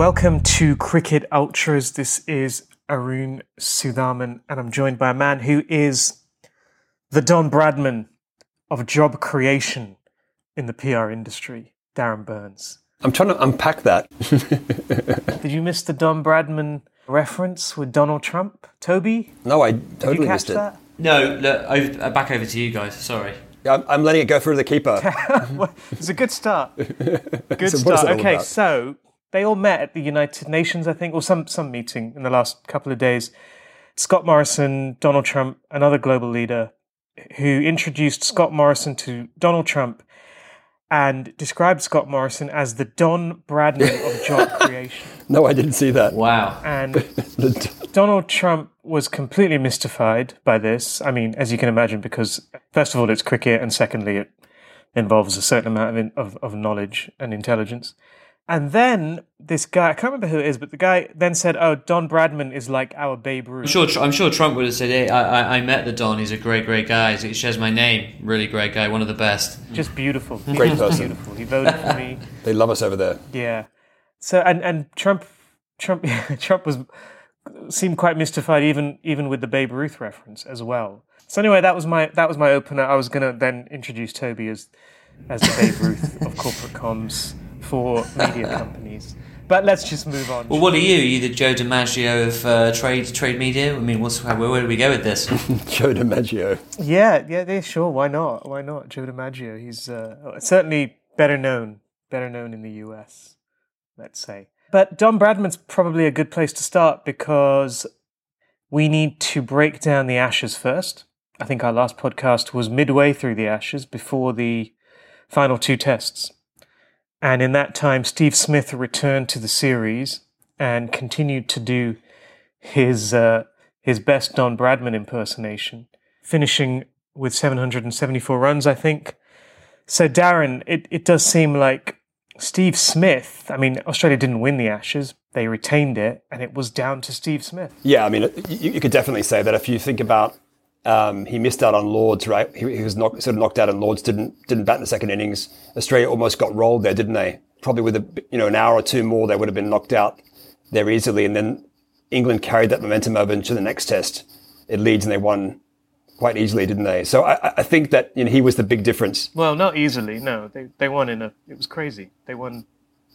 Welcome to Cricket Ultras. This is Arun Sudhaman, and I'm joined by a man who is the Don Bradman of job creation in the PR industry, Darren Burns. I'm trying to unpack that. Did you miss the Don Bradman reference with Donald Trump, Toby? No, I Did you totally catch missed it. that? No, look, over, uh, back over to you guys. Sorry. I'm, I'm letting it go through the keeper. Well, it's a good start. Good So start. Okay, so they all met at the United Nations, I think, or some some meeting in the last couple of days. Scott Morrison, Donald Trump, another global leader, who introduced Scott Morrison to Donald Trump and described Scott Morrison as the Don Bradman of job creation. no, I didn't see that. Wow. And Donald Trump was completely mystified by this. I mean, as you can imagine, because first of all, it's cricket, and secondly, it involves a certain amount of, of, of knowledge and intelligence. And then this guy, I can't remember who it is, but the guy then said, "Oh, Don Bradman is like our Babe Ruth." I'm sure. I'm sure Trump would have said, "Hey, I, I, I met the Don. He's a great, great guy. He shares my name. Really great guy. One of the best." Just beautiful, Great person. Beautiful. He voted for me. they love us over there. Yeah. So and and Trump, Trump, Trump was seemed quite mystified even even with the Babe Ruth reference as well. So anyway, that was my that was my opener. I was gonna then introduce Toby as as the Babe Ruth of corporate comms for media companies. But let's just move on. Well, what are you? Are you the Joe DiMaggio of uh, trade trade media? I mean, what's where, where do we go with this? Joe DiMaggio. Yeah, yeah, yeah, sure. Why not? Why not? Joe DiMaggio. He's uh, certainly better known, better known in the US, let's say. But Don Bradman's probably a good place to start because we need to break down the Ashes first. I think our last podcast was midway through the Ashes before the final two tests. And in that time, Steve Smith returned to the series and continued to do his uh, his best Don Bradman impersonation, finishing with 774 runs, I think. So, Darren, it, it does seem like Steve Smith, I mean, Australia didn't win the Ashes, they retained it, and it was down to Steve Smith. Yeah, I mean, you, you could definitely say that if you think about um, he missed out on Lords, right? He, he was knock, sort of knocked out, and Lords didn't didn't bat in the second innings. Australia almost got rolled there, didn't they? Probably with a you know an hour or two more, they would have been knocked out there easily, and then England carried that momentum over into the next test. It leads, and they won quite easily, didn't they? So I, I think that you know, he was the big difference. Well, not easily, no. They, they won in a, it was crazy. They won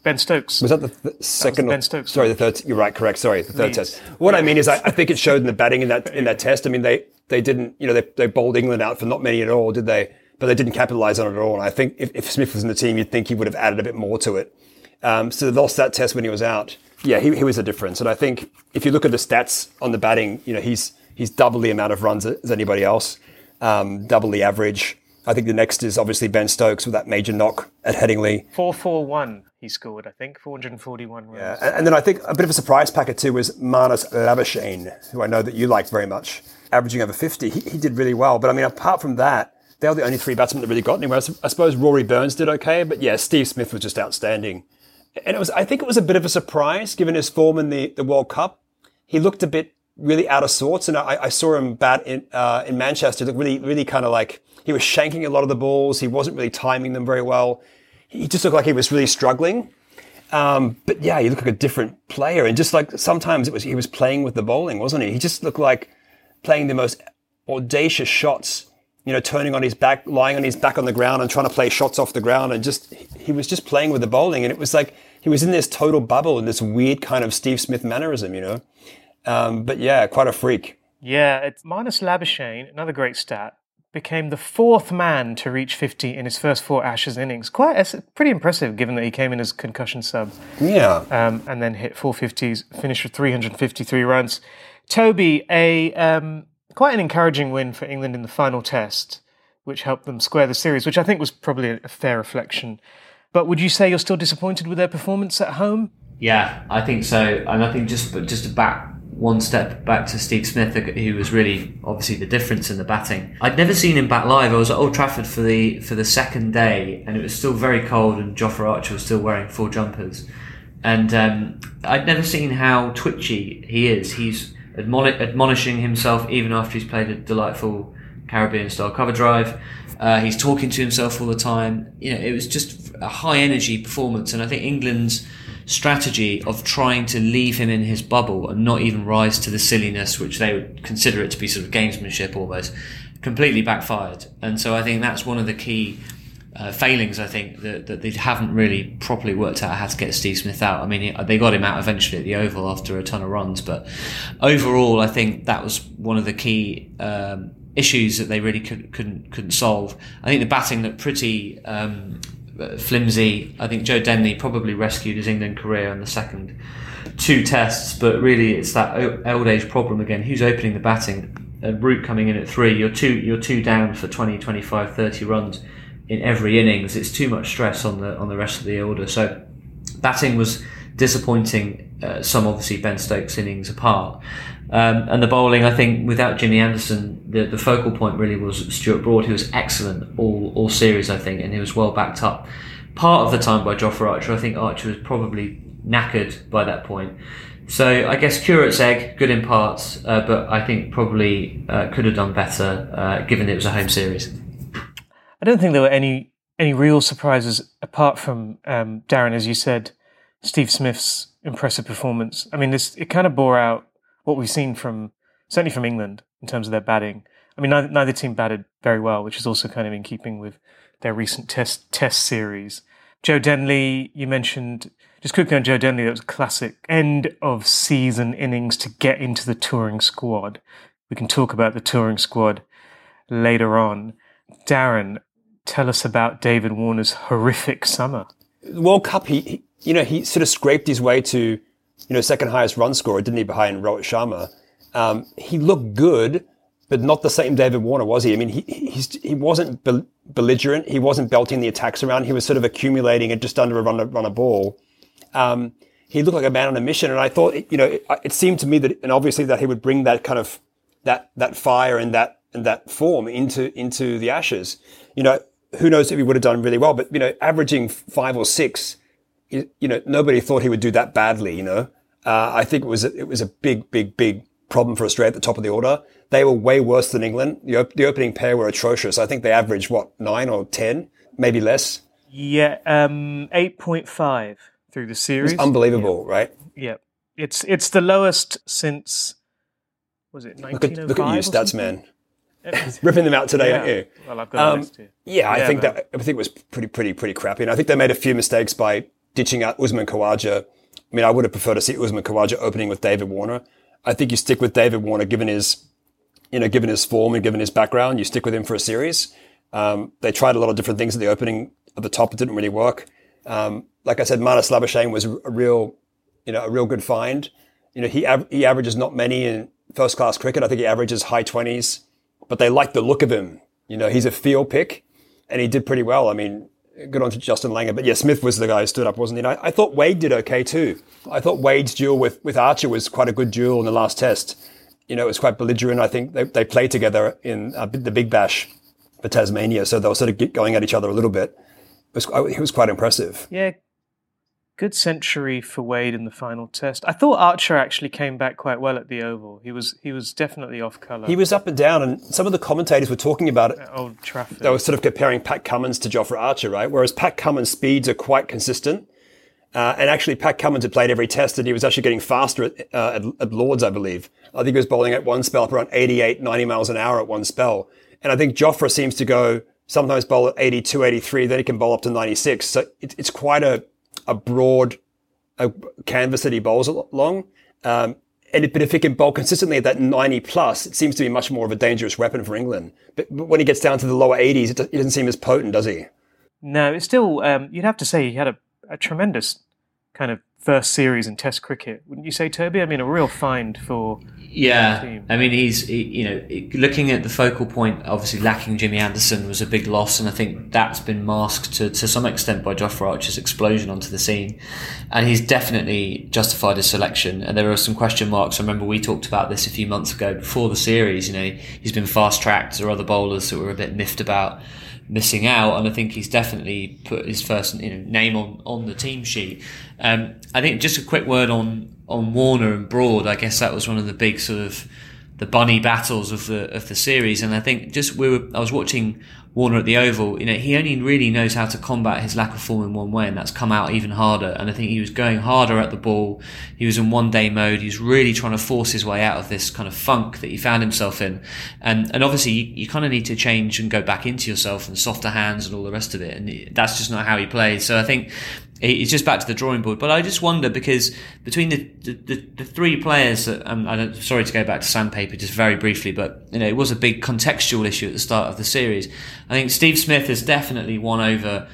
Ben Stokes. Was that the th- second? Ben Stokes, sorry, the third. You're right. Correct. Sorry, the third Leeds. test. What I mean is, I, I think it showed in the batting in that in that test. I mean, they they didn't, you know, they they bowled England out for not many at all, did they? But they didn't capitalize on it at all. And I think if, if Smith was in the team, you'd think he would have added a bit more to it. Um, so they lost that test when he was out. Yeah, he, he was a difference. And I think if you look at the stats on the batting, you know, he's he's double the amount of runs as anybody else, um, double the average. I think the next is obviously Ben Stokes with that major knock at Headingley. 441 he scored, I think, 441 runs. Yeah, and, and then I think a bit of a surprise packet too was Marnus Labuschagne, who I know that you liked very much, averaging over 50. He, he did really well. But I mean, apart from that, they were the only three batsmen that really got anywhere. I suppose Rory Burns did okay, but yeah, Steve Smith was just outstanding. And it was, I think it was a bit of a surprise given his form in the, the World Cup. He looked a bit really out of sorts, and I, I saw him bat in uh, in Manchester. Look really, really kind of like he was shanking a lot of the balls. He wasn't really timing them very well. He just looked like he was really struggling. Um, but yeah, he looked like a different player, and just like sometimes it was he was playing with the bowling, wasn't he? He just looked like playing the most audacious shots. You know, turning on his back, lying on his back on the ground, and trying to play shots off the ground, and just he was just playing with the bowling, and it was like he was in this total bubble in this weird kind of Steve Smith mannerism, you know. Um, but yeah, quite a freak. Yeah, it's Marnus Labuschagne, another great stat, became the fourth man to reach 50 in his first four Ashes innings. Quite it's pretty impressive given that he came in as concussion sub Yeah, um, and then hit 450s, finished with 353 runs. Toby, a um, quite an encouraging win for England in the final test, which helped them square the series, which I think was probably a fair reflection. But would you say you're still disappointed with their performance at home? Yeah, I think so. And I think just just to back one step back to Steve Smith, who was really obviously the difference in the batting. I'd never seen him bat live. I was at Old Trafford for the for the second day, and it was still very cold, and Jofra Archer was still wearing full jumpers. And um, I'd never seen how twitchy he is. He's admoni- admonishing himself even after he's played a delightful Caribbean style cover drive. Uh, he's talking to himself all the time. You know, it was just a high energy performance, and I think England's strategy of trying to leave him in his bubble and not even rise to the silliness which they would consider it to be sort of gamesmanship almost completely backfired. And so I think that's one of the key uh, failings, I think, that, that they haven't really properly worked out how to get Steve Smith out. I mean, they got him out eventually at the Oval after a ton of runs, but overall, I think that was one of the key um, issues that they really could, couldn't couldn't solve. I think the batting looked pretty um, flimsy. I think Joe Denley probably rescued his England career in the second two tests, but really it's that old age problem again. Who's opening the batting? A Root coming in at three, you're two, you're two down for 20, 25, 30 runs in every innings. It's too much stress on the on the rest of the order. So batting was disappointing. Uh, some obviously Ben Stokes innings apart, um, and the bowling. I think without Jimmy Anderson, the the focal point really was Stuart Broad, who was excellent all all series. I think, and he was well backed up. Part of the time by Jofra Archer. I think Archer was probably knackered by that point. So I guess curate's egg, good in parts, uh, but I think probably uh, could have done better uh, given it was a home series. I don't think there were any any real surprises apart from um, Darren, as you said, Steve Smith's impressive performance. I mean, this it kind of bore out what we've seen from certainly from England in terms of their batting. I mean, neither, neither team batted very well, which is also kind of in keeping with their recent test test series. Joe Denley, you mentioned just quickly on Joe Denley, that was a classic end of season innings to get into the touring squad. We can talk about the touring squad later on. Darren, tell us about David Warner's horrific summer. World Cup, he, you know, he sort of scraped his way to, you know, second highest run scorer, didn't he, behind Rohit Sharma. Um, he looked good, but not the same David Warner, was he? I mean, he, he wasn't belligerent. He wasn't belting the attacks around. He was sort of accumulating it just under a run, run a ball. Um, he looked like a man on a mission. And I thought, you know, it, it seemed to me that, and obviously that he would bring that kind of, that, that fire and that, and that form into, into the Ashes. You know, who knows if he would have done really well, but you know, averaging five or six, you, know, nobody thought he would do that badly. You know, uh, I think it was a, it was a big, big, big problem for Australia at the top of the order. They were way worse than England. The, op- the opening pair were atrocious. I think they averaged what nine or ten, maybe less. Yeah, um, eight point five through the series. It's unbelievable, yeah. right? Yeah, it's it's the lowest since was it Look at, look at you, stats man ripping them out today, yeah. aren't you? Well, I've got um, yeah, yeah, I think that I think it was pretty, pretty, pretty crappy, and I think they made a few mistakes by ditching out Usman Khawaja. I mean, I would have preferred to see Usman Khawaja opening with David Warner. I think you stick with David Warner, given his, you know, given his form and given his background, you stick with him for a series. Um, they tried a lot of different things at the opening at the top. It didn't really work. Um, like I said, Marnus Labuschagne was a real, you know, a real good find. You know, he av- he averages not many in first class cricket. I think he averages high twenties but they like the look of him. You know, he's a feel pick and he did pretty well. I mean, good on to Justin Langer. But yeah, Smith was the guy who stood up, wasn't he? And I, I thought Wade did okay too. I thought Wade's duel with, with Archer was quite a good duel in the last test. You know, it was quite belligerent. I think they, they played together in uh, the Big Bash for Tasmania. So they were sort of going at each other a little bit. It was, it was quite impressive. Yeah, good century for Wade in the final test. I thought Archer actually came back quite well at the Oval. He was he was definitely off colour. He was up and down, and some of the commentators were talking about it. At Old Trafford. They were sort of comparing Pat Cummins to Jofra Archer, right? Whereas Pat Cummins' speeds are quite consistent. Uh, and actually, Pat Cummins had played every test, and he was actually getting faster at, uh, at, at Lords, I believe. I think he was bowling at one spell up around 88, 90 miles an hour at one spell. And I think Jofra seems to go sometimes bowl at 82, 83, then he can bowl up to 96. So it, it's quite a, a broad a canvas that he bowls along. Um, and, but if he can bowl consistently at that 90 plus, it seems to be much more of a dangerous weapon for England. But, but when he gets down to the lower 80s, it, doesn't seem as potent, does he? No, it's still, um, you'd have to say he had a, a tremendous kind of first series in Test cricket, wouldn't you say, Toby? I mean, a real find for yeah. I mean, he's he, you know looking at the focal point. Obviously, lacking Jimmy Anderson was a big loss, and I think that's been masked to, to some extent by Jofra Archer's explosion onto the scene, and he's definitely justified his selection. And there are some question marks. I remember we talked about this a few months ago before the series. You know, he's been fast tracked. There are other bowlers that were a bit miffed about missing out, and I think he's definitely put his first you know, name on, on the team sheet. Um, I think just a quick word on on Warner and Broad. I guess that was one of the big sort of the bunny battles of the of the series. And I think just we were I was watching Warner at the Oval. You know, he only really knows how to combat his lack of form in one way, and that's come out even harder. And I think he was going harder at the ball. He was in one day mode. He was really trying to force his way out of this kind of funk that he found himself in. And and obviously you, you kind of need to change and go back into yourself and softer hands and all the rest of it. And that's just not how he plays. So I think it's just back to the drawing board. But I just wonder because between the the, the, the three players, that, um, I'm sorry to go back to sandpaper just very briefly, but you know it was a big contextual issue at the start of the series. I think Steve Smith has definitely won over.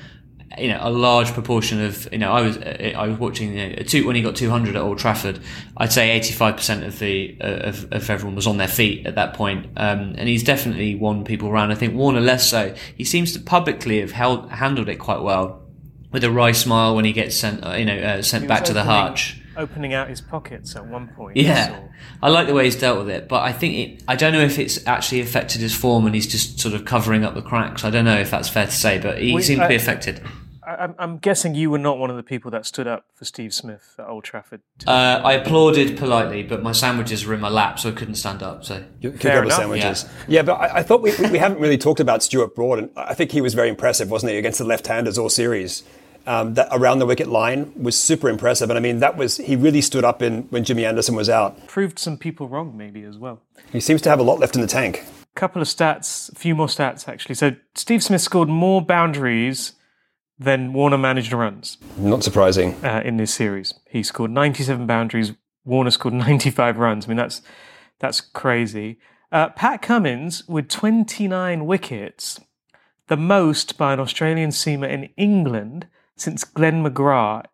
You know, a large proportion of you know, I was I was watching you know, two, when he got 200 at Old Trafford. I'd say 85% of the of, of everyone was on their feet at that point, um, and he's definitely won people around. I think Warner less so. He seems to publicly have held handled it quite well with a wry smile when he gets sent, uh, you know, uh, sent back to the Harch. Opening out his pockets at one point. Yeah. I like the way he's dealt with it, but I think it, I don't know if it's actually affected his form, and he's just sort of covering up the cracks. I don't know if that's fair to say, but he seemed to be affected. I, I'm guessing you were not one of the people that stood up for Steve Smith at Old Trafford. Uh, I applauded politely, but my sandwiches were in my lap, so I couldn't stand up. So you could go sandwiches. Yeah. yeah, but I, I thought we, we haven't really talked about Stuart Broad, and I think he was very impressive, wasn't he, against the left-handers all series um, that around the wicket line was super impressive. And I mean, that was he really stood up in when Jimmy Anderson was out. Proved some people wrong, maybe as well. He seems to have a lot left in the tank. A couple of stats, a few more stats actually. So Steve Smith scored more boundaries than Warner managed runs. Not surprising. Uh, in this series, he scored 97 boundaries. Warner scored 95 runs. I mean, that's that's crazy. Uh, Pat Cummins with 29 wickets, the most by an Australian seamer in England since Glenn McGrath,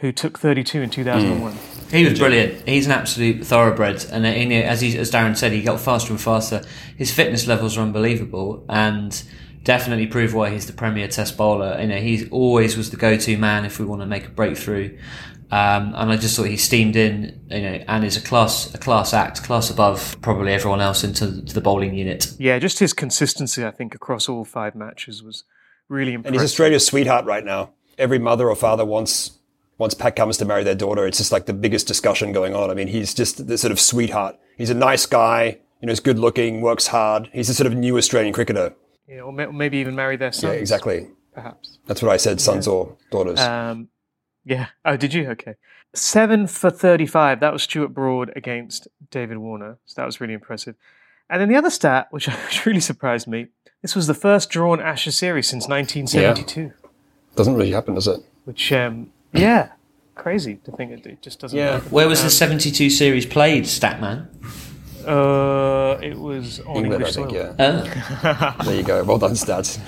who took 32 in 2001. Mm. He was brilliant. He's an absolute thoroughbred, and as he, as Darren said, he got faster and faster. His fitness levels are unbelievable, and definitely prove why he's the premier Test bowler. You know, he always was the go-to man if we want to make a breakthrough. Um, and I just thought he steamed in, you know, and is a class, a class act, class above probably everyone else into the bowling unit. Yeah, just his consistency, I think, across all five matches was really impressive. And he's Australia's sweetheart right now every mother or father wants wants Pat Cummins to marry their daughter. It's just like the biggest discussion going on. I mean, he's just the sort of sweetheart. He's a nice guy. You know, he's good looking, works hard. He's a sort of new Australian cricketer. Yeah, or maybe even marry their sons. Yeah, exactly. Perhaps. That's what I said, sons yeah. or daughters. Um, yeah. Oh, did you? Okay. Seven for 35. That was Stuart Broad against David Warner. So that was really impressive. And then the other stat, which really surprised me, this was the first drawn Ashes series since 1972. Yeah. Doesn't really happen, does it? Which, um, yeah, crazy to think it, it just doesn't. Yeah. Happen. Where was um, the '72 series played, Statman? Uh, it was on England, English I think. Soil. Yeah. Oh. there you go. Well done, stats.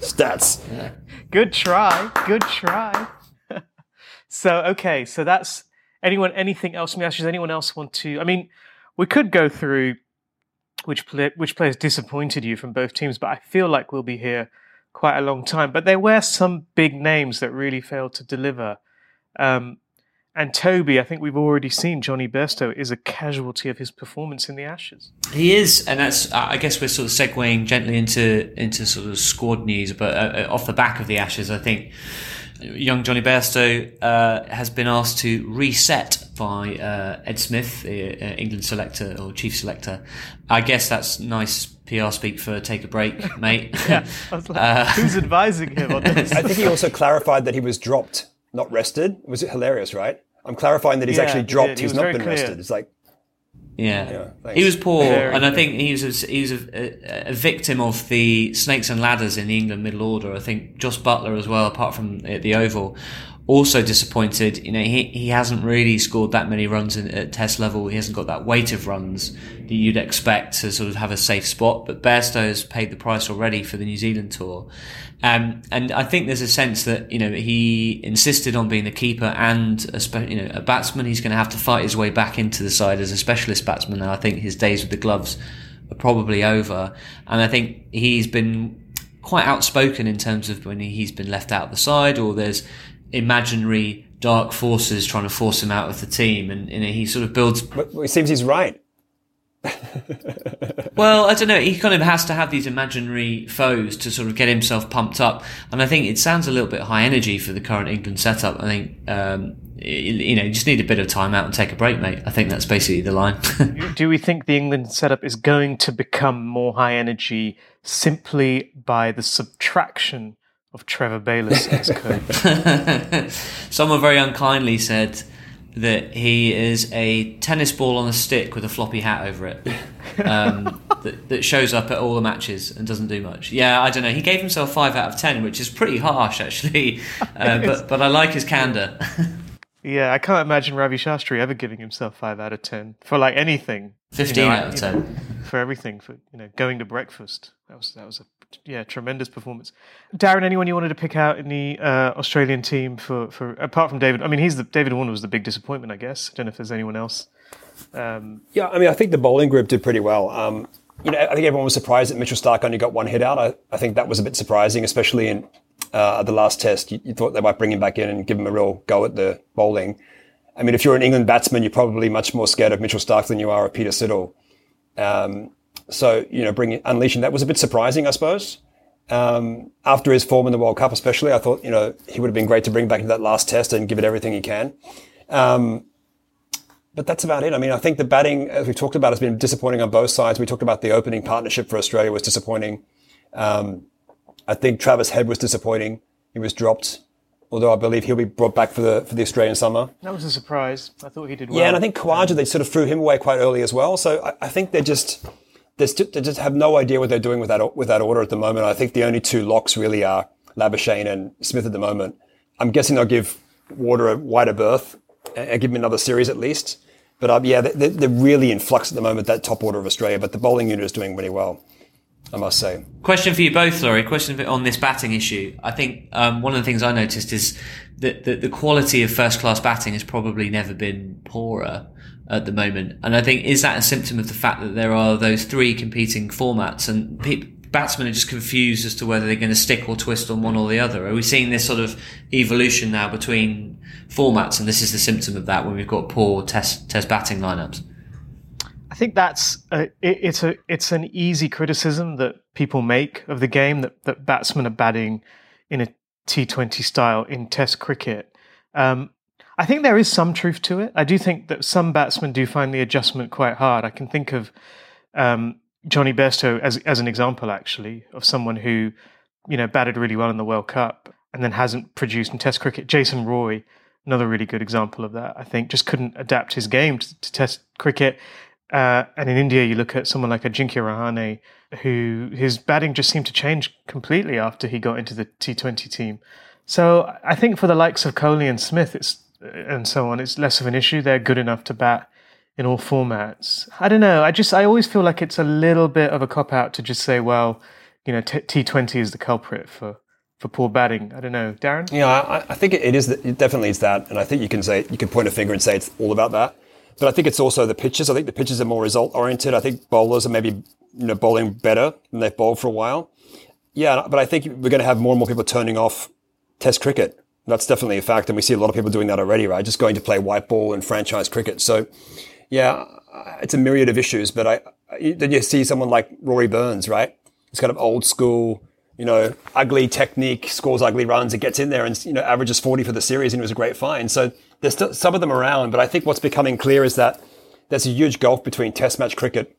Stats. Yeah. Good try. Good try. so okay, so that's anyone. Anything else? Let me ask you. Does anyone else want to? I mean, we could go through which play, which players disappointed you from both teams, but I feel like we'll be here quite a long time. But there were some big names that really failed to deliver. Um, and Toby, I think we've already seen Jonny Bairstow is a casualty of his performance in the Ashes. He is, and that's I guess we're sort of segueing gently into into sort of squad news, but uh, uh off the back of the Ashes, I think young Jonny Bairstow uh, has been asked to reset by uh, Ed Smith, the uh, England selector or chief selector. I guess that's nice PR speak for take a break, mate. yeah, like, uh, who's advising him on this? I think he also clarified that he was dropped, not rested. Was it hilarious, right? I'm clarifying that he's yeah, actually dropped. He he's not been clear. rested. It's like yeah, yeah. He was poor, Very and I think he was a, he was a, a, victim of the snakes and ladders in the England middle order. I think Jos Buttler as well, apart from uh, the Oval, also disappointed. You know, he he hasn't really scored that many runs in, at Test level. He hasn't got that weight of runs that you'd expect to sort of have a safe spot. But Bairstow has paid the price already for the New Zealand tour, um, and I think there's a sense that you know he insisted on being the keeper and a spe- you know a batsman. He's going to have to fight his way back into the side as a specialist batsman. And I think his days with the gloves are probably over. And I think he's been quite outspoken in terms of when he's been left out of the side or there's imaginary dark forces trying to force him out of the team. And you know, he sort of builds. Well, it seems he's right. well, I don't know. He kind of has to have these imaginary foes to sort of get himself pumped up, and I think it sounds a little bit high energy for the current England setup. I think um, you know, you just need a bit of time out and take a break, mate. I think that's basically the line. Do we think the England setup is going to become more high energy simply by the subtraction of Trevor Bayliss as coach? Someone very unkindly said that he is a tennis ball on a stick with a floppy hat over it. Um, that, that, shows up at all the matches and doesn't do much. Yeah, I don't know. He gave himself five out of ten, which is pretty harsh, actually. Uh, but but I like his candor. Yeah, I can't imagine Ravi Shastri ever giving himself five out of ten for like anything. Fifteen you know, out of ten know, for everything. For you know, going to breakfast. That was that was a yeah tremendous performance. Darren, anyone you wanted to pick out in the uh, Australian team for for apart from David? I mean, he's the David Warner was the big disappointment, I guess. I don't know if there's anyone else. Um, yeah, I mean, I think the bowling group did pretty well. Um, you know, I think everyone was surprised that Mitchell Starc only got one hit out. I, I think that was a bit surprising, especially in uh, the last test. You, you, thought they might bring him back in and give him a real go at the bowling. I mean, if you're an England batsman, you're probably much more scared of Mitchell Starc than you are of Peter Siddle. Um, so, you know, bringing, unleashing that was a bit surprising, I suppose. Um, after his form in the World Cup, especially, I thought, you know, he would have been great to bring back into that last test and give it everything he can. Um, but that's about it. I mean, I think the batting, as we talked about, has been disappointing on both sides. We talked about the opening partnership for Australia was disappointing. Um, I think Travis Head was disappointing. He was dropped, although I believe he'll be brought back for the for the Australian summer. That was a surprise. I thought he did well. Yeah, and I think Khawaja, they sort of threw him away quite early as well. So I, I think they're just they just have no idea what they're doing with that with that order at the moment. I think the only two locks really are Labuschagne and Smith at the moment. I'm guessing they'll give Warner a wider berth and give him another series at least. But um, yeah, they're, they're really in flux at the moment, that top order of Australia. But the bowling unit is doing really well. I must say. Question for you both, Laurie. Question on this batting issue. I think um, one of the things I noticed is that the, the quality of first class batting has probably never been poorer at the moment. And I think is that a symptom of the fact that there are those three competing formats and batsmen are just confused as to whether they're going to stick or twist on one or the other? Are we seeing this sort of evolution now between formats, and this is the symptom of that when we've got poor test test batting lineups? I think that's a, it, it's a it's an easy criticism that people make of the game that that batsmen are batting in a T20 style in Test cricket. Um, I think there is some truth to it. I do think that some batsmen do find the adjustment quite hard. I can think of um, Jonny Bairstow as as an example, actually, of someone who you know batted really well in the World Cup and then hasn't produced in Test cricket. Jason Roy, another really good example of that. I think just couldn't adapt his game to, to Test cricket. Uh, and in India, you look at someone like Ajinkya Rahane, who his batting just seemed to change completely after he got into the T20 team. So I think for the likes of Kohli and Smith, it's and so on, it's less of an issue. They're good enough to bat in all formats. I don't know. I just I always feel like it's a little bit of a cop out to just say, well, you know, T Twenty is the culprit for for poor batting. I don't know, Darren. Yeah, I, I think it is. It definitely is that, and I think you can say you can point a finger and say it's all about that. But I think it's also the pitches. I think the pitches are more result oriented. I think bowlers are maybe you know bowling better than they've bowled for a while. Yeah, but I think we're going to have more and more people turning off Test cricket. That's definitely a fact, and we see a lot of people doing that already, right? Just going to play white ball and franchise cricket. So yeah, it's a myriad of issues, but I, then you see someone like Rory Burns, right? It's kind of old school, you know, ugly technique, scores ugly runs, it gets in there and, you know, averages 40 for the series and it was a great find. So there's still some of them around, but I think what's becoming clear is that there's a huge gulf between test match cricket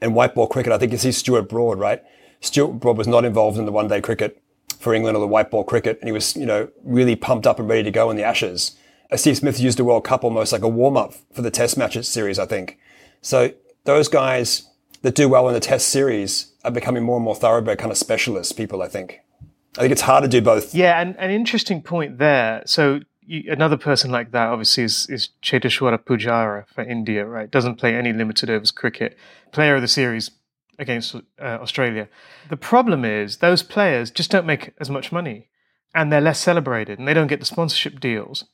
and white ball cricket. I think you see Stuart Broad, right? Stuart Broad was not involved in the one day cricket for England or the white ball cricket. And he was, you know, really pumped up and ready to go in the Ashes. Uh, Steve Smith used the World Cup almost like a warm up for the Test matches series, I think. So those guys that do well in the Test series are becoming more and more thoroughbred kind of specialist people, I think. I think it's hard to do both. Yeah, and an interesting point there. So you, another person like that, obviously, is, is Cheteshwar Pujara for India, right? Doesn't play any limited overs cricket. Player of the series against uh, Australia. The problem is those players just don't make as much money and they're less celebrated and they don't get the sponsorship deals.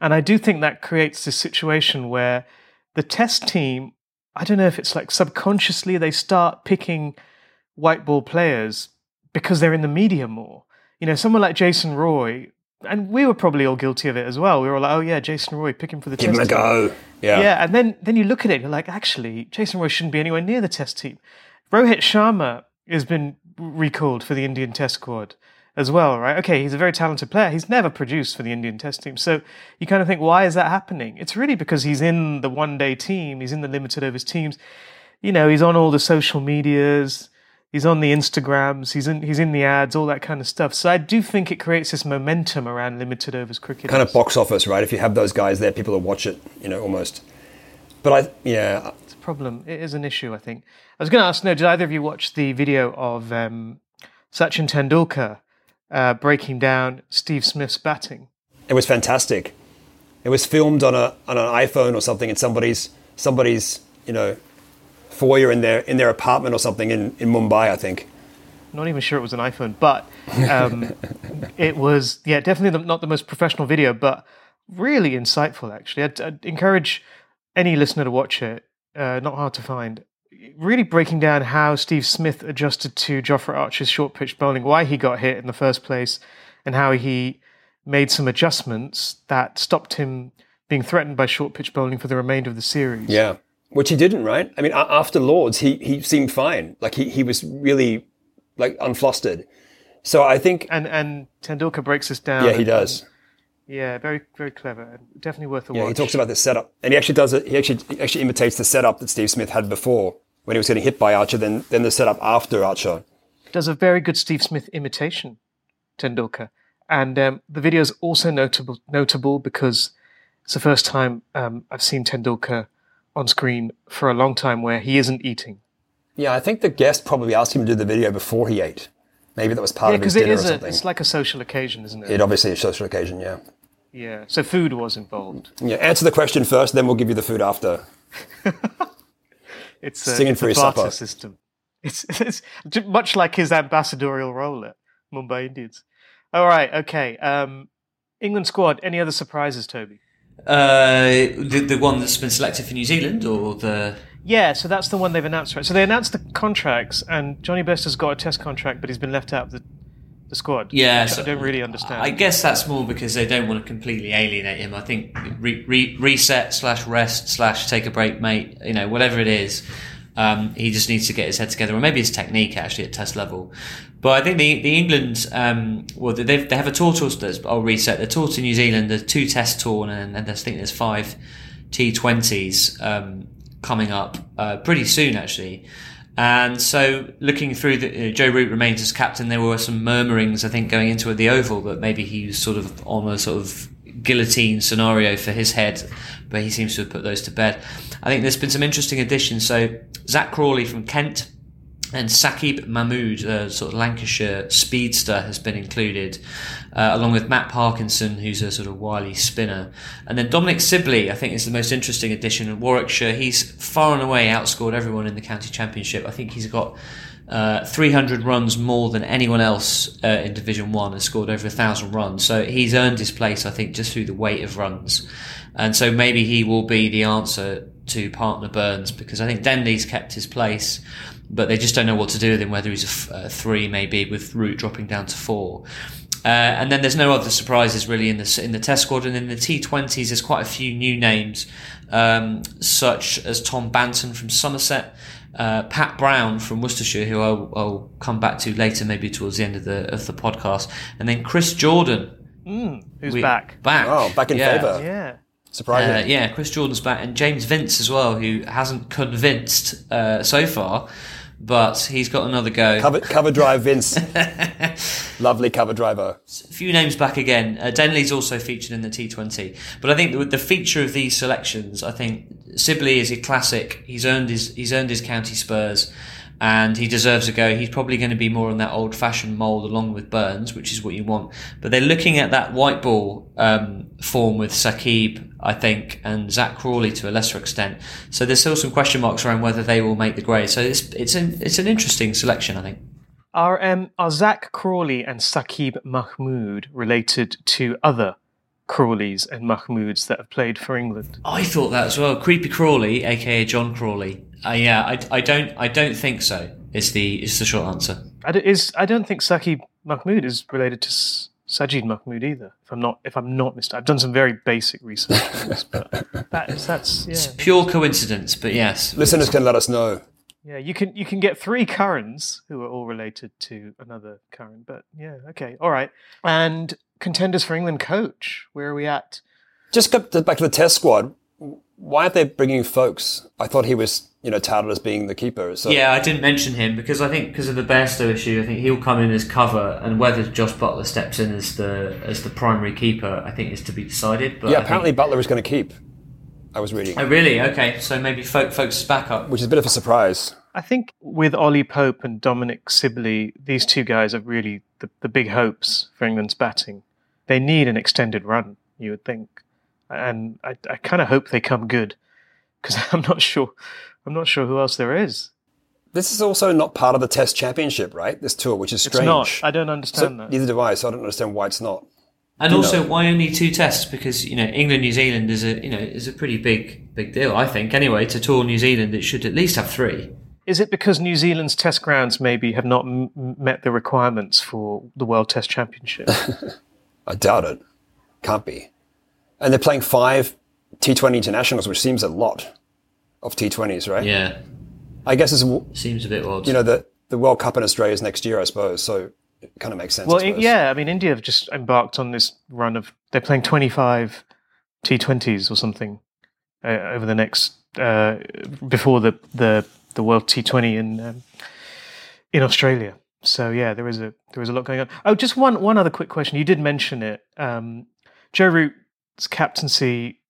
And I do think that creates this situation where the test team, I don't know if it's like subconsciously they start picking white ball players because they're in the media more. You know, someone like Jason Roy, and we were probably all guilty of it as well. We were all like, oh yeah, Jason Roy, pick him for the Give test him a team. go. Yeah. Yeah, and then then you look at it, you're like, actually, Jason Roy shouldn't be anywhere near the test team. Rohit Sharma has been recalled for the Indian Test squad. as well, right? Okay, he's a very talented player. He's never produced for the Indian Test team. So you kind of think, why is that happening? It's really because he's in the one day team, he's in the limited overs teams. You know, he's on all the social medias, he's on the Instagrams, he's in he's in the ads, all that kind of stuff. So I do think it creates this momentum around limited overs cricket. Kind of box office, right? If you have those guys there, people will watch it, you know, almost. But I, yeah, It's a problem. It is an issue, I think. I was going to ask, no, did either of you watch the video of um, Sachin Tendulkar uh, breaking down Steve Smith's batting? it was fantastic. It was filmed on a on an iPhone or something in somebody's somebody's you know foyer in their in their apartment or something in, in Mumbai, I think. not even sure it was an iPhone, but um, it was yeah definitely the, not the most professional video, but really insightful. Actually, I'd, I'd encourage any listener to watch it. Uh, not hard to find. Really breaking down how Steve Smith adjusted to Jofra Archer's short pitch bowling, why he got hit in the first place, and how he made some adjustments that stopped him being threatened by short pitch bowling for the remainder of the series. Yeah, which he didn't, right? I mean, after Lords, he he seemed fine. Like he he was really like unflustered. So I think And and Tendulkar breaks this down. yeah, he and- does. Yeah, very very clever. Definitely worth a Yeah, watch. he talks about the setup, and he actually does it. He actually he actually imitates the setup that Steve Smith had before when he was getting hit by Archer. Then then the setup after Archer. does a very good Steve Smith imitation, Tendulkar. And um, the video is also notable notable because it's the first time um, I've seen Tendulkar on screen for a long time where he isn't eating. Yeah, I think the guest probably asked him to do the video before he ate. Maybe that was part Yeah, of his because it dinner or is a, something. it's like a social occasion, isn't it? it obviously is a social occasion. Yeah. Yeah. So food was involved. Yeah. Answer the question first, then we'll give you the food after. It's a, Singing it's for a barter supper. system. It's, it's much like his ambassadorial role at Mumbai Indians. All right. Okay. Um, England squad. Any other surprises, Toby? Uh, the the one that's been selected for New Zealand or the Yeah, so that's the one they've announced, right? So they announced the contracts, and Jonny Bairstow has got a test contract, but he's been left out of the, the squad. Yeah, which so- I don't really understand. I guess that's more because they don't want to completely alienate him. I think re- re- reset slash rest slash take a break, mate. You know, whatever it is, um, he just needs to get his head together, or maybe his technique actually at test level. But I think the the England, um, well, they they have a tour to that's I'll reset. The tour to New Zealand, the two test tour, and, and I think there's five T20s um, coming up uh, pretty soon actually. And so, looking through the uh, Joe Root remains as captain. There were some murmurings, I think, going into the Oval that maybe he was sort of on a sort of guillotine scenario for his head, but he seems to have put those to bed. I think there's been some interesting additions. So Zak Crawley from Kent and Saqib Mahmood, a sort of Lancashire speedster, has been included, uh, along with Matt Parkinson, who's a sort of wily spinner. And then Dominic Sibley, I think, is the most interesting addition in Warwickshire. He's far and away outscored everyone in the county championship. I think he's got uh, 300 runs more than anyone else uh, in Division 1 and scored over 1,000 runs. So he's earned his place, I think, just through the weight of runs. And so maybe he will be the answer to partner Burns because I think Denley's kept his place, but they just don't know what to do with him, whether he's a, f- a three, maybe with Root dropping down to four. Uh, and then there's no other surprises really in the in the Test squad and in the T20s. There's quite a few new names, um, such as Tom Banton from Somerset, uh, Pat Brown from Worcestershire, who I'll, I'll come back to later, maybe towards the end of the of the podcast, and then Chris Jordan, Who's we- back? Back, Oh, back in Yeah. favour. Yeah. Surprising. Uh, yeah, Chris Jordan's back, and James Vince as well, who hasn't convinced uh, so far, but he's got another go. Cover, cover drive, Vince. Lovely cover driver. A few names back again. Uh, Denley's also featured in the T20, but I think the, the feature of these selections, I think Sibley is a classic. He's earned his he's earned his county spurs, and he deserves a go. He's probably going to be more on that old fashioned mould along with Burns, which is what you want. But they're looking at that white ball um, form with Saqib, I think, and Zak Crawley to a lesser extent. So there's still some question marks around whether they will make the grade. So it's it's an it's an interesting selection, I think. Are, um, are Zak Crawley and Saqib Mahmood related to other Crawleys and Mahmoods that have played for England? I thought that as well. Creepy Crawley, aka John Crawley. Uh, yeah, I, I don't I don't think so. Is the is the short answer. I, d- is, I don't think Saki Mahmood is related to S- Sajid Mahmood either. If I'm not, if I'm not mistaken, I've done some very basic research on this, but that is, that's yeah. Pure coincidence, but yes. Listeners can let us know. Yeah, you can you can get three Currans who are all related to another Curran, but yeah, okay, all right. And contenders for England coach, where are we at? Just go back to the test squad. Why aren't they bringing Foakes? I thought he was, you know, touted as being the keeper. So Yeah, I didn't mention him because I think because of the Bairstow issue, I think he'll come in as cover, and whether Jos Buttler steps in as the as the primary keeper, I think is to be decided. But yeah, I think- apparently Buttler is going to keep. I was reading, Oh, really? Okay, so maybe folk, Foakes is back up. which is a bit of a surprise. I think with Ollie Pope and Dominic Sibley, these two guys are really the, the big hopes for England's batting. They need an extended run, you would think, and I, I kind of hope they come good because I'm not sure. I'm not sure who else there is. This is also not part of the Test Championship, right? This tour, which is It's strange. not. I don't So- understand that. neither do I. So I don't understand why it's not. And also, why only two tests? Because you know, England New Zealand is a you know is a pretty big big deal. I think anyway to tour New Zealand, it should at least have three. Is it because New Zealand's test grounds maybe have not m- m- met the requirements for the World Test Championship? I doubt it. Can't be. And they're playing five T20 internationals, which seems a lot of T20s, right? Yeah, I guess it's seems a bit odd. You know the the World Cup in Australia is next year, I suppose. So it kind of makes sense. I well, suppose. yeah, I mean, India have just embarked on this run of they're playing 25 T20s or something uh, over the next uh, before the the the World T20 in um, in Australia. So yeah, there is a there is a lot going on. Oh, just one one other quick question. You did mention it. Um, Joe Root's captaincy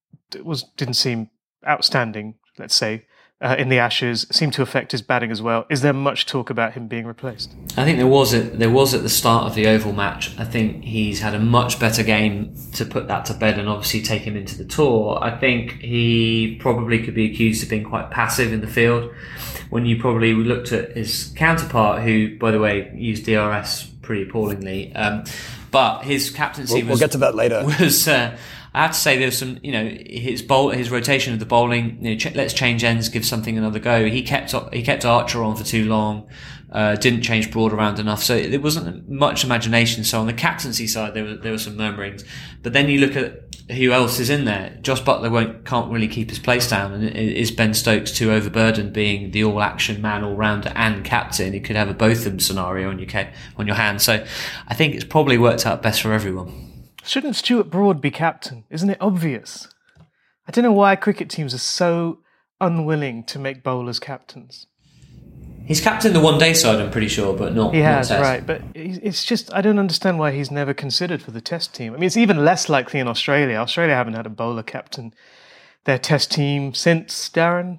was didn't seem outstanding. Let's say. Uh, in the Ashes, seemed to affect his batting as well. Is there much talk about him being replaced? I think there was at there was at the start of the Oval match. I think he's had a much better game to put that to bed and obviously take him into the tour. I think he probably could be accused of being quite passive in the field. When you probably looked at his counterpart, who by the way used DRS pretty appallingly, um, but his captaincy We'll, was we'll get to that later. was uh, I have to say there's some you know his bowl his rotation of the bowling you know ch- let's change ends give something another go. He kept he kept Archer on for too long uh, didn't change Broad around enough. So there wasn't much imagination. So on the captaincy side there were there were some murmurings. But then you look at who else is in there. Jos Buttler won't can't really keep his place down. And is Ben Stokes too overburdened being the all action man all rounder and captain? It could have a Botham scenario on your on your hands. So I think it's probably worked out best for everyone. Shouldn't Stuart Broad be captain? Isn't it obvious? I don't know why cricket teams are so unwilling to make bowlers captains. He's captain the one day side, I'm pretty sure, but not. He not has, Test. right? But it's it's just I don't understand why he's never considered for the Test team. I mean, it's even less likely in Australia. Australia haven't had a bowler captain their Test team since Darren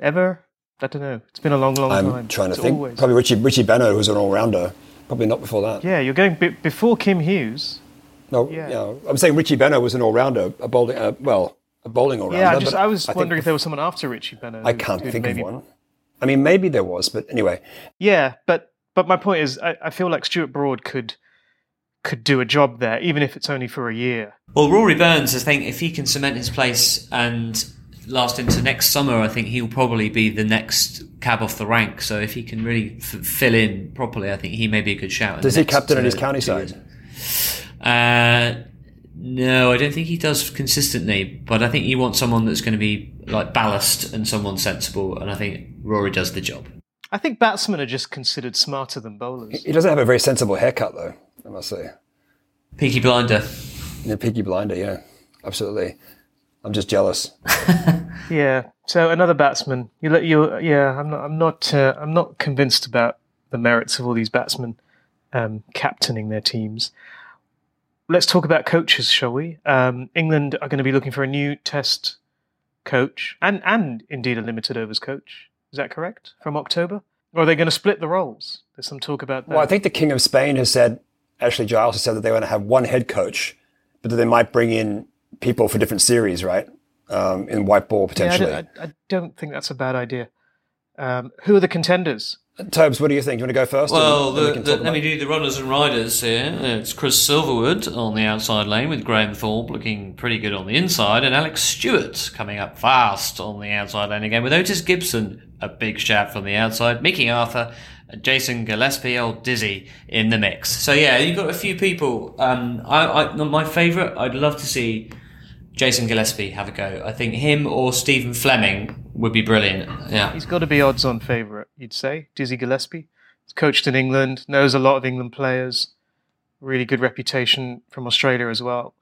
ever. I don't know. It's been a long, long time. I'm trying to It's think. always- Probably Richie Richie Benaud, who's an all rounder. Probably not before that. Yeah, you're going be- before Kim Hughes. No, Yeah. yeah. I'm saying Richie Benaud was an all rounder, a bowling, uh, well, a bowling all rounder. Yeah, I just I was think wondering if there was someone after Richie Benaud. I can't who'd think of one. I mean, maybe there was, but anyway, Yeah, but but my point is, I, I feel like Stuart Broad could could do a job there, even if it's only for a year. Well, Rory Burns, I think, if he can cement his place and last into next summer, I think he'll probably be the next cab off the rank. So if he can really f- fill in properly, I think he may be a good shout. in does he captain at uh, his county side? years. Uh, no, I don't think he does consistently, but I think you want someone that's going to be like ballast and someone sensible, and I think Rory does the job. I think batsmen are just considered smarter than bowlers. He doesn't have a very sensible haircut, though. I must say, Peaky Blinder. yeah, Peaky Blinder, yeah, absolutely. I'm just jealous. Yeah. So another batsman. You let you. Yeah. I'm not. I'm not. Uh, I'm not convinced about the merits of all these batsmen um, captaining their teams. Let's talk about coaches, shall we? Um, England are going to be looking for a new Test coach and and indeed a limited overs coach. Is that correct? From October, or are they going to split the roles? There's some talk about that. Well, I think the King of Spain has said, Ashley Giles has said that they want to have one head coach, but that they might bring in people for different series, right? Um, in white ball yeah, I, potentially. don't, I, I don't think that's a bad idea. Um, who are the contenders? Tobes, what do you think? Do you want to go first? Well, And then we the, can the, talk let me do the runners and riders here. It's Chris Silverwood on the outside lane with Graham Thorpe looking pretty good on the inside, and Alex Stewart coming up fast on the outside lane again with Otis Gibson, a big shout from the outside, Mickey Arthur, Jason Gillespie, old Dizzy, in the mix. So yeah, you've got a few people. Um, I, I my favourite. I'd love to see Jason Gillespie have a go. I think him or Stephen Fleming would be brilliant. Yeah, He's got to be odds on favourite, you'd say. Dizzy Gillespie. He's coached in England, knows a lot of England players, really good reputation from Australia as well.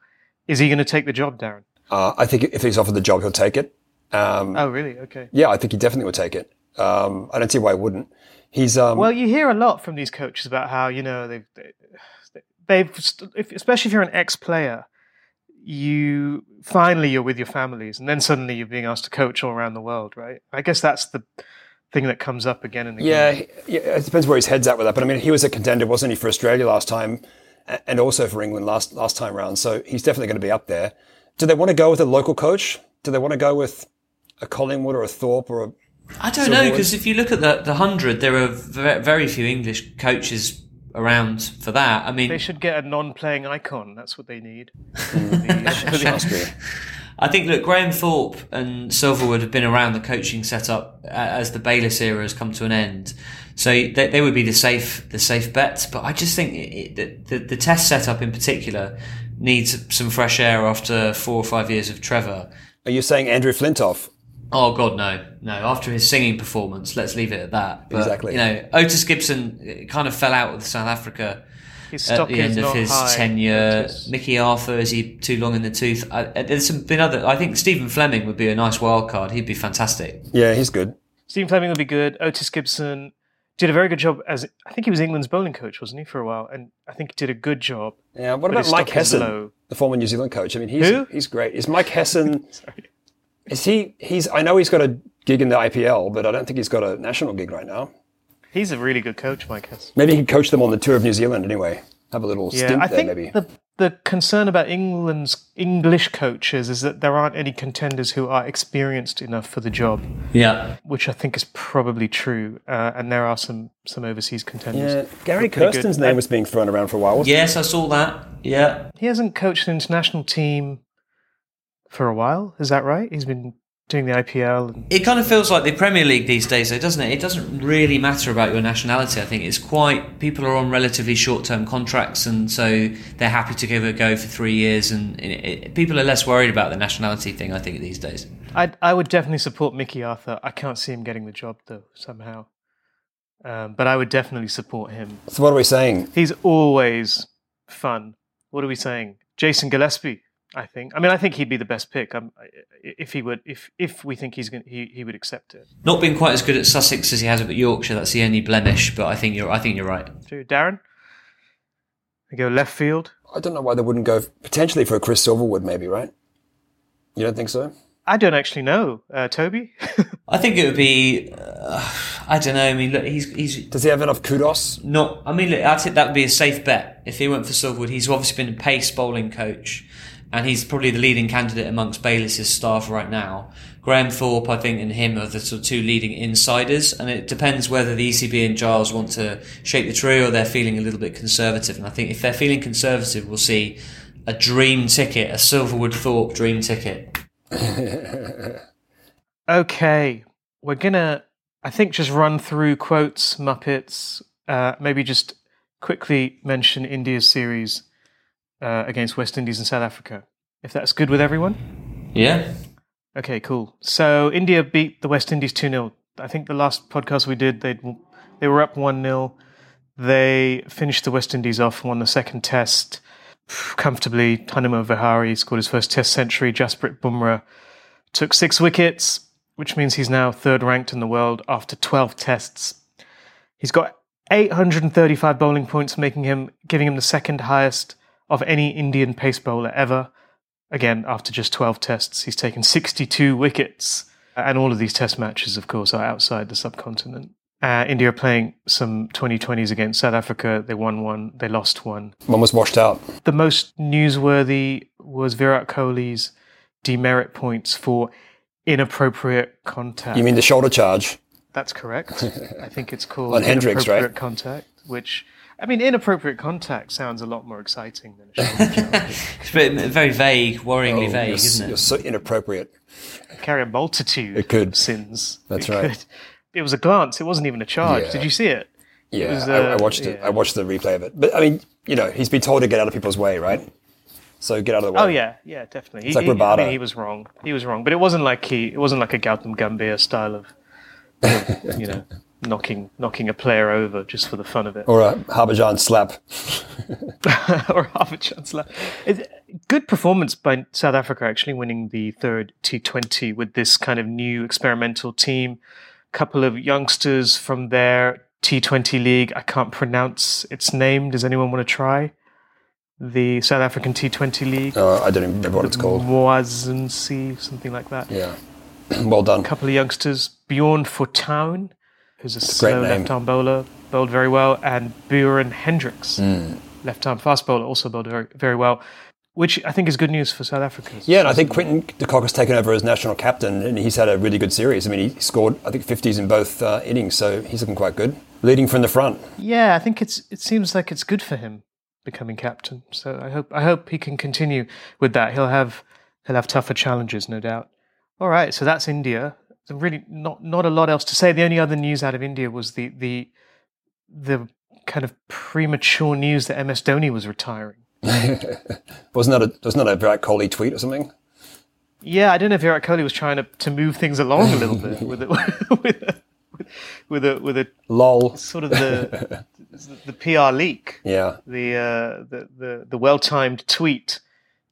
Is he going to take the job, Darren? Uh, I think if he's offered the job, he'll take it. Um, Oh, really? Okay. yeah, I think he definitely would take it. Um, I don't see why he wouldn't. He's um, Well, you hear a lot from these coaches about how you know they've they- they've especially if you're an ex-player, you finally you're with your families, and then suddenly you're being asked to coach all around the world, right? I guess that's the thing that comes up again and again. Yeah, yeah, it depends where his head's at with that. But I mean, he was a contender, wasn't he, for Australia last time, and also for England last last time round. So he's definitely going to be up there. Do they want to go with a local coach? Do they want to go with a Collingwood or a Thorpe or a? I don't know because if you look at the the hundred, there are very few English coaches around for that. I mean, They should get a non-playing icon. That's what they need. Shaftesbury? I think look, Graham Thorpe and Silverwood have been around the coaching setup as the Bayliss era has come to an end. So they, they would be the safe the safe bets. But I just think it, it, the, the the test setup in particular needs some fresh air after four or five years of Trevor. Are you saying Andrew Flintoff? Oh God, no, no! After his singing performance, let's leave it at that. But, Exactly. You know, Otis Gibson kind of fell out with South Africa His at the end of his high. tenure. Otis. Mickey Arthur is he too long in the tooth? I, uh, there's some, been other. I think Stephen Fleming would be a nice wild card. He'd be fantastic. Yeah, he's good. Stephen Fleming would be good. Otis Gibson did a very good job as I think he was England's bowling coach, wasn't he, for a while? And I think he did a good job. Yeah. What about Mike stock Hesson, the former New Zealand coach? I mean, he's Who? he's great. Is Mike Hesson? Sorry. Is he? He's. I know he's got a gig in the IPL, but I don't think he's got a national gig right now. He's a really good coach, Mike Hess. Maybe he could coach them on the tour of New Zealand anyway. Have a little Yeah, stint I there, think maybe. the the concern about England's English coaches is that there aren't any contenders who are experienced enough for the job, Yeah. which I think is probably true. Uh, and there are some some overseas contenders. Yeah, Gary Pretty good. Kirsten's name was being thrown around for a while. wasn't Yes, I saw that. Yeah. He hasn't coached an international team for a while. Is that right? He's been doing the IPL. And, It kind of feels like the Premier League these days, though, doesn't it? It doesn't really matter about your nationality. I think it's quite people are on relatively short-term contracts, and so they're happy to give it a go for three years. And it, it, people are less worried about the nationality thing. I think these days. I I would definitely support Mickey Arthur. I can't see him getting the job though somehow. Um, but I would definitely support him. So what are we saying? He's always fun. What are we saying? Jason Gillespie. I think. I mean, I think he'd be the best pick. Um, if he would, if if we think he's going, he he would accept it. Not been quite as good at Sussex as he has at Yorkshire. That's the only blemish. But I think you're. I think you're right. True. Darren. We go left field. I don't know why they wouldn't go potentially for a Chris Silverwood, maybe, right? You don't think so? I don't actually know. Uh, Toby. I think it would be. Uh, I don't know. I mean, look, he's he's Does he have enough kudos? not. I mean, look, I think that would be a safe bet if he went for Silverwood. He's obviously been a pace bowling coach, and he's probably the leading candidate amongst Bayliss's staff right now. Graham Thorpe, I think, and him are the sort of two leading insiders, and it depends whether the ECB and Giles want to shake the tree or they're feeling a little bit conservative. And I think if they're feeling conservative, we'll see a dream ticket, a Silverwood Thorpe dream ticket. Okay, we're gonna, I think, just run through quotes, Muppets, uh, maybe just quickly mention India's series uh, against West Indies and South Africa, if that's good with everyone. Yeah. Okay, cool. So India beat the West Indies 2 0. I think the last podcast we did, they they were up 1 0. They finished the West Indies off, won the second test comfortably. Hanuman Vihari scored his first test century. Jasprit Bumrah took six wickets, which means he's now third ranked in the world after 12 tests. He's got 835 bowling points, making him giving him the second highest of any Indian pace bowler ever. Again, after just 12 tests, he's taken 62 wickets. And all of these test matches, of course, are outside the subcontinent. Uh, India are playing some 2020s against South Africa. They won one, they lost one. One was washed out. The most newsworthy was Virat Kohli's demerit points for inappropriate contact. You mean the shoulder charge? That's correct. I think it's called On Hendricks, right? inappropriate contact, which I mean, inappropriate contact sounds a lot more exciting than a charge. It's a bit very vague, worryingly Oh, vague, you're, isn't it? you're so inappropriate. Carry a multitude It could. of sins. That's It right. could. It was a glance. It wasn't even a charge. Yeah. Did you see it? Yeah, was, I, I uh, watched it. yeah. I watched the replay of it. But I mean, you know, he's been told to get out of people's way, right? So get out of the way. Oh yeah, yeah, definitely. He, like he- I mean, he was wrong. He was wrong, but it wasn't like he. It wasn't like a Gautam Gambhir style of, of, you know, knocking knocking a player over just for the fun of it, Or a Harbhajan slap. or a chance left. It, good performance by South Africa, actually winning the third T20 with this kind of new experimental team. Couple of youngsters from their T20 league. I can't pronounce its name. Does anyone want to try? The South African T20 league. Uh, I don't even remember what it's called. Mzansi, something like that. Yeah. well done. A couple of youngsters, Bjorn Fortuin, who's a slow left-arm bowler, bowled very well, and Beuran Hendricks, Hmm. left-arm fast bowler, also bowled very, very well, which I think is good news for South Africa. Yeah, and I think Quinton de Kock has taken over as national captain, and he's had a really good series. I mean, he scored, I think, 50s in both uh, innings, so he's looking quite good. Leading from the front. Yeah, I think it's it seems like it's good for him becoming captain. So I hope I hope he can continue with that. He'll have he'll have tougher challenges, no doubt. All right, so that's India. Really, not not a lot else to say. The only other news out of India was the the the kind of premature news that MS Dhoni was retiring. Wasn't that a, wasn't that a Virat Kohli tweet or something? Yeah, I don't know if Virat Kohli was trying to, to move things along a little bit with a, with a, with a with a Lol. sort of the the PR leak. Yeah. the uh, the the, the well timed tweet,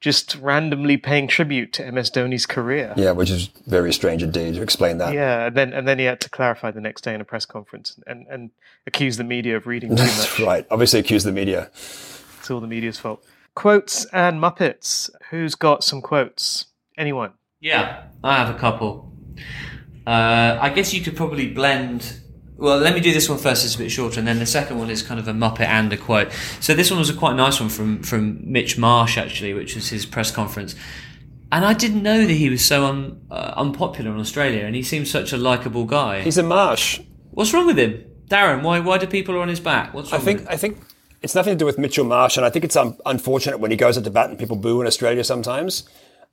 just randomly paying tribute to MS Dhoni's career. Yeah, which is very strange indeed. to Explain that. Yeah, and then and then he had to clarify the next day in a press conference and, and accuse the media of reading too That's much. right. Obviously accuse the media. It's all the media's fault. Quotes and Muppets. Who's got some quotes? Anyone? Yeah, I have a couple. Uh, I guess you could probably blend. Well, let me do this one first. It's a bit shorter, and then the second one is kind of a Muppet and a quote. So this one was a quite nice one from from Mitch Marsh, actually, which was his press conference. And I didn't know that he was so un, uh, unpopular in Australia, and he seems such a likable guy. He's a marsh. What's wrong with him, Darren? Why why do people are on his back? What's wrong I think with him? I think it's nothing to do with Mitchell Marsh, and I think it's um, unfortunate when he goes up to bat and people boo in Australia sometimes.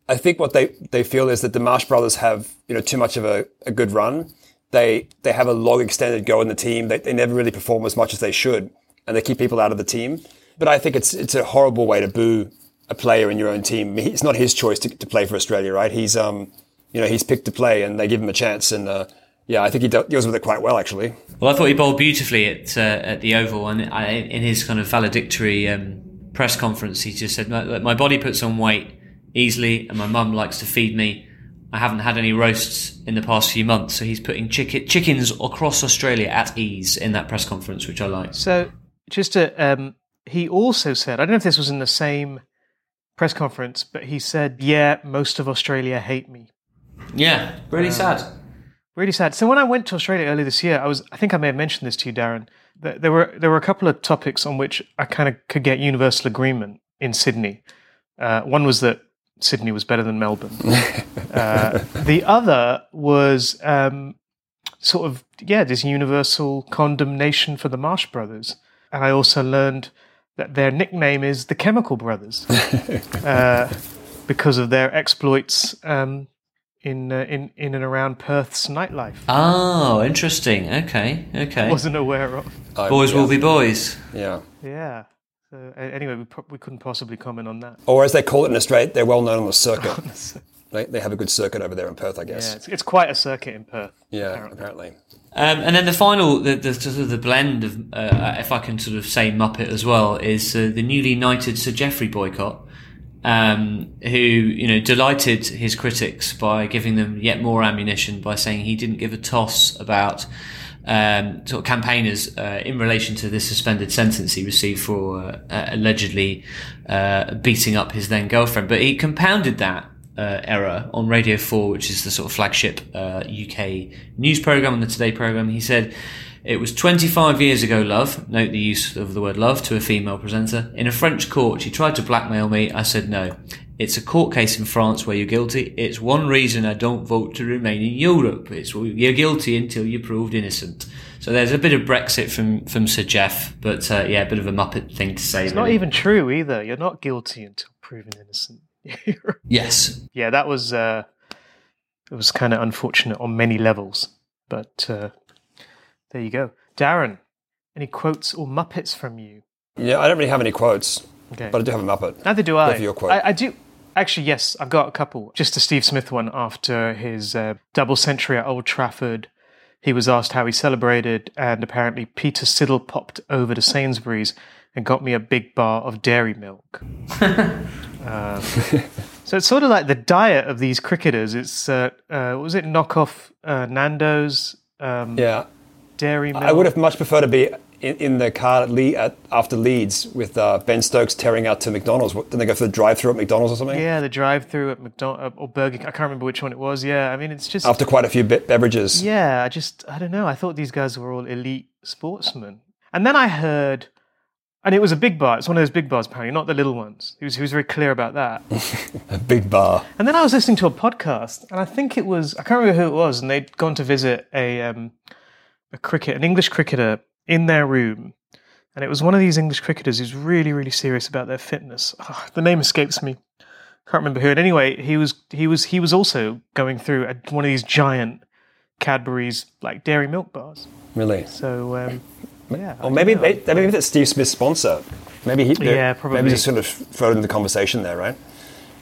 I think what they, they feel is that the Marsh brothers have you know too much of a, a good run. They they have a long extended go in the team. They, they never really perform as much as they should, and they keep people out of the team. But I think it's it's a horrible way to boo a player in your own team. It's not his choice to, to play for Australia, right? He's um you know he's picked to play, and they give him a chance. And uh, yeah, I think he deals with it quite well actually. Well, I thought he bowled beautifully at uh, at the Oval, and I, in his kind of valedictory um, press conference, he just said, "My my body puts on weight easily, and my mum likes to feed me. I haven't had any roasts in the past few months, so he's putting chicken, chickens across Australia at ease in that press conference, which I like. So just to, um, he also said, I don't know if this was in the same press conference, but he said, "Yeah, most of Australia hate me." Yeah, really sad. Really sad. So when I went to Australia earlier this year, I was I think I may have mentioned this to you, Darren. There there were there were a couple of topics on which I kind of could get universal agreement in Sydney. Uh, one was that Sydney was better than Melbourne. uh, the other was um, sort of yeah, this universal condemnation for the Marsh Brothers, and I also learned that their nickname is the Chemical Brothers uh, because of their exploits um, in uh, in in and around Perth's nightlife. Oh, interesting. Okay, okay. Wasn't aware of. I- Boys will be boys. yeah. Yeah. So anyway, we, pro- we couldn't possibly comment on that. Or as they call it in Australia, they're well known on the circuit. they, they have a good circuit over there in Perth, I Yeah, guess. it's, it's quite a circuit in Perth. Yeah, apparently. Um, and then the final, the, the sort of the blend of, uh, if I can sort of say Muppet as well, is uh, the newly knighted Sir Geoffrey Boycott, um, who you know delighted his critics by giving them yet more ammunition by saying he didn't give a toss about um, sort of campaigners uh, in relation to the suspended sentence he received for uh, uh, allegedly uh, beating up his then girlfriend. But he compounded that uh, error on Radio 4, which is the sort of flagship uh, UK news program and the Today program. He said, It was 25 years ago, love. Note the use of the word love to a female presenter. In a French court, she tried to blackmail me. I said no. It's a court case in France where you're guilty. It's one reason I don't vote to remain in Europe. It's you're guilty until you're proved innocent. So there's a bit of Brexit from, from Sir Geoff, but uh, yeah, a bit of a Muppet thing to say. It's not even true either. You're not guilty until proven innocent. Yes. yeah, that was uh, it was kind of unfortunate on many levels. But uh, there you go, Darren. Any quotes or Muppets from you? Yeah, I don't really have any quotes. Okay. but I do have a Muppet. Neither do I. Your quote. I, I do. Actually, yes, I've got a couple. Just a Steve Smith one after his uh, double century at Old Trafford. He was asked how he celebrated, and apparently Peter Siddle popped over to Sainsbury's and got me a big bar of dairy milk. Um, so it's sort of like the diet of these cricketers. It's uh, uh, what was it? Knockoff uh, Nando's um, Yeah, dairy milk. I would have much preferred to be in, in the car at Le- at, after Leeds with uh, Ben Stokes tearing out to McDonald's. What, didn't they go for the drive-through at McDonald's or something? Yeah, the drive-through at McDonald's or Burger. King. I can't remember which one it was. Yeah, I mean, it's just After quite a few be- beverages. Yeah, I just I don't know. I thought these guys were all elite sportsmen, and then I heard, and it was a big bar. It's one of those big bars, apparently, not the little ones. He was he was very clear about that. A big bar. and then I was listening to a podcast, and I think it was I can't remember who it was, and they'd gone to visit a um, a cricket an English cricketer in their room. And it was one of these English cricketers who's really, really serious about their fitness. Ah, the name escapes me. Can't remember who. And anyway, he was he was he was also going through a, one of these giant Cadbury's like dairy milk bars. Really? So um, yeah, Or maybe they, maybe that's Steve Smith's sponsor. Maybe he. Yeah, probably. Maybe just sort of thrown it in the conversation there, right?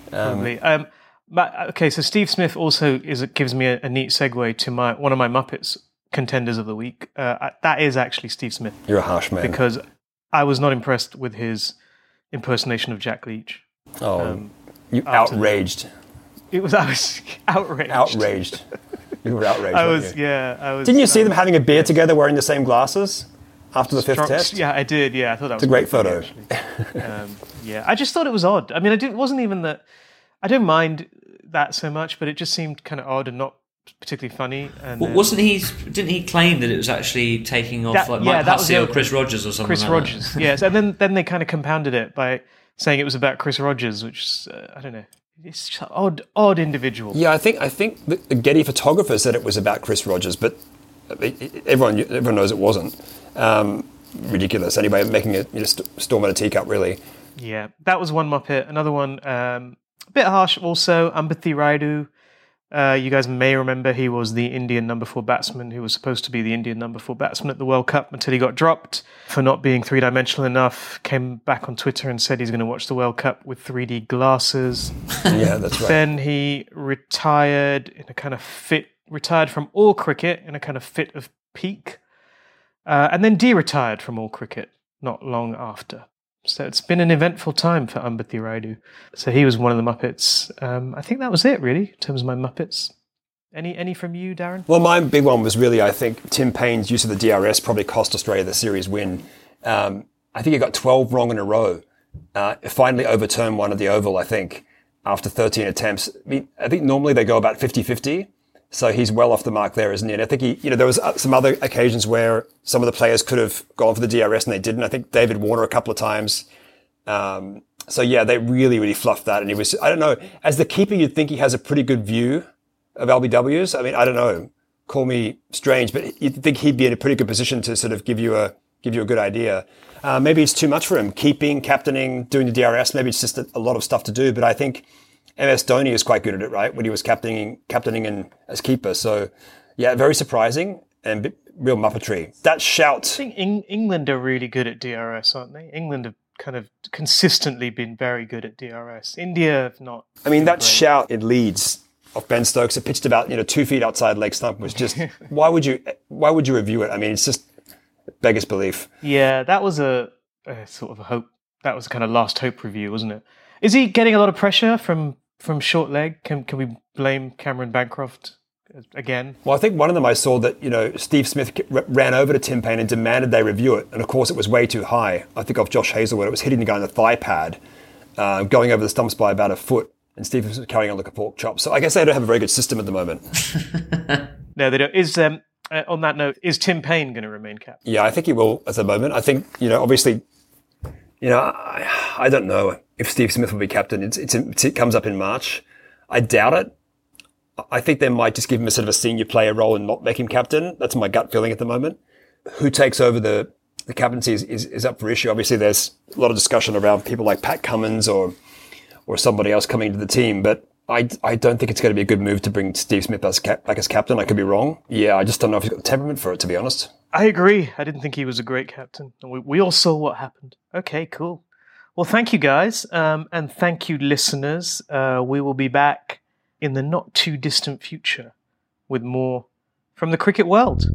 probably. Um, but okay, so Steve Smith also is gives me a, a neat segue to my one of my Muppets contenders of the week. Uh, that is actually Steve Smith You're a harsh man. because I was not impressed with his impersonation of Jack Leach. oh, um, you outraged, It was I was outraged. outraged. you were outraged. I was you? yeah. I was. Didn't you see I them having a beer together, wearing the same glasses after the fifth test? Yeah, I did. Yeah, I thought that was a great photo. actually. um, yeah, I just thought it was odd. I mean, I didn't. It wasn't even that. I don't mind that so much, but it just seemed kind of odd and not particularly funny. And Well, wasn't he? Didn't he claim that it was actually taking off That- like yeah, Mike that was Hussey or Chris Rogers or something? Chris like that? Rogers? yes, and then then they kind of compounded it by saying it was about Chris Rogers, which uh, I don't know. It's just an odd, odd individual. Yeah, I think I think the, the Getty photographer said it was about Chris Rogers, but it- it- everyone everyone knows it wasn't. Um, ridiculous. Anyway, making a you know, st- storm in a teacup, really. Yeah, that was one Muppet. Another one, um, a bit harsh also, Ambati Raidu. Uh, you guys may remember he was the Indian number four batsman who was supposed to be the Indian number four batsman at the World Cup until he got dropped for not being three dimensional enough. Came back on Twitter and said he's going to watch the World Cup with 3D glasses. Yeah, that's right. then he retired in a kind of fit, retired from all cricket in a kind of fit of pique, uh, and then de-retired from all cricket not long after. So it's been an eventful time for Ambati Rayudu. So he was one of the Muppets. Um, I think that was it, really, in terms of my Muppets. Any any from you, Darren? Well, my big one was really, I think, Tim Paine's use of the DRS probably cost Australia the series win. Um, I think he got 12 wrong in a row. Uh, finally overturned one at the Oval, I think, after 13 attempts. I, mean, I think normally they go about 50-50. So he's well off the mark there, isn't he? And I think he, you know, there was uh, some other occasions where some of the players could have gone for the DRS and they didn't. I think David Warner a couple of times. Um, so yeah, they really, really fluffed that. And he was, I don't know, as the keeper, you'd think he has a pretty good view of LBWs. I mean, I don't know. Call me strange, but you'd think he'd be in a pretty good position to sort of give you a give you a good idea. Uh, maybe it's too much for him. Keeping, captaining, doing the DRS. Maybe it's just a, a lot of stuff to do. But I think MS Dhoni is quite good at it, right? When he was captaining, captaining and as keeper. So yeah, very surprising and real muppetry. That I shout. think Eng- England are really good at DRS, aren't they? England have kind of consistently been very good at DRS. India have not. I mean, that Great. shout in Leeds of Ben Stokes, it pitched about you know two feet outside leg stump, was just why would you why would you review it? I mean, it's just beggars belief. Yeah, that was a, a sort of a hope. That was a kind of last hope review, wasn't it? Is he getting a lot of pressure from from short leg? Can can we blame Cameron Bancroft again? Well, I think one of them I saw that you know Steve Smith ran over to Tim Paine and demanded they review it, and of course it was way too high. I think of Josh Hazlewood, it was hitting the guy in the thigh pad, uh, going over the stumps by about a foot, and Steve was carrying on like a pork chop. So I guess they don't have a very good system at the moment. No, they don't. Is um uh, on that note, is Tim Paine going to remain captain? Yeah, I think he will at the moment. I think you know, obviously, you know, I, I don't know if Steve Smith will be captain. It's, it's it comes up in March. I doubt it. I think they might just give him a sort of a senior player role and not make him captain. That's my gut feeling at the moment. Who takes over the the captaincy is, is, is up for issue. Obviously, there's a lot of discussion around people like Pat Cummins or or somebody else coming to the team, but. I, I don't think it's going to be a good move to bring Steve Smith as cap, back as captain. I could be wrong. Yeah, I just don't know if he's got the temperament for it, to be honest. I agree. I didn't think he was a great captain. We, we all saw what happened. Okay, cool. Well, thank you guys, um, and thank you, listeners. Uh, we will be back in the not too distant future with more from the cricket world.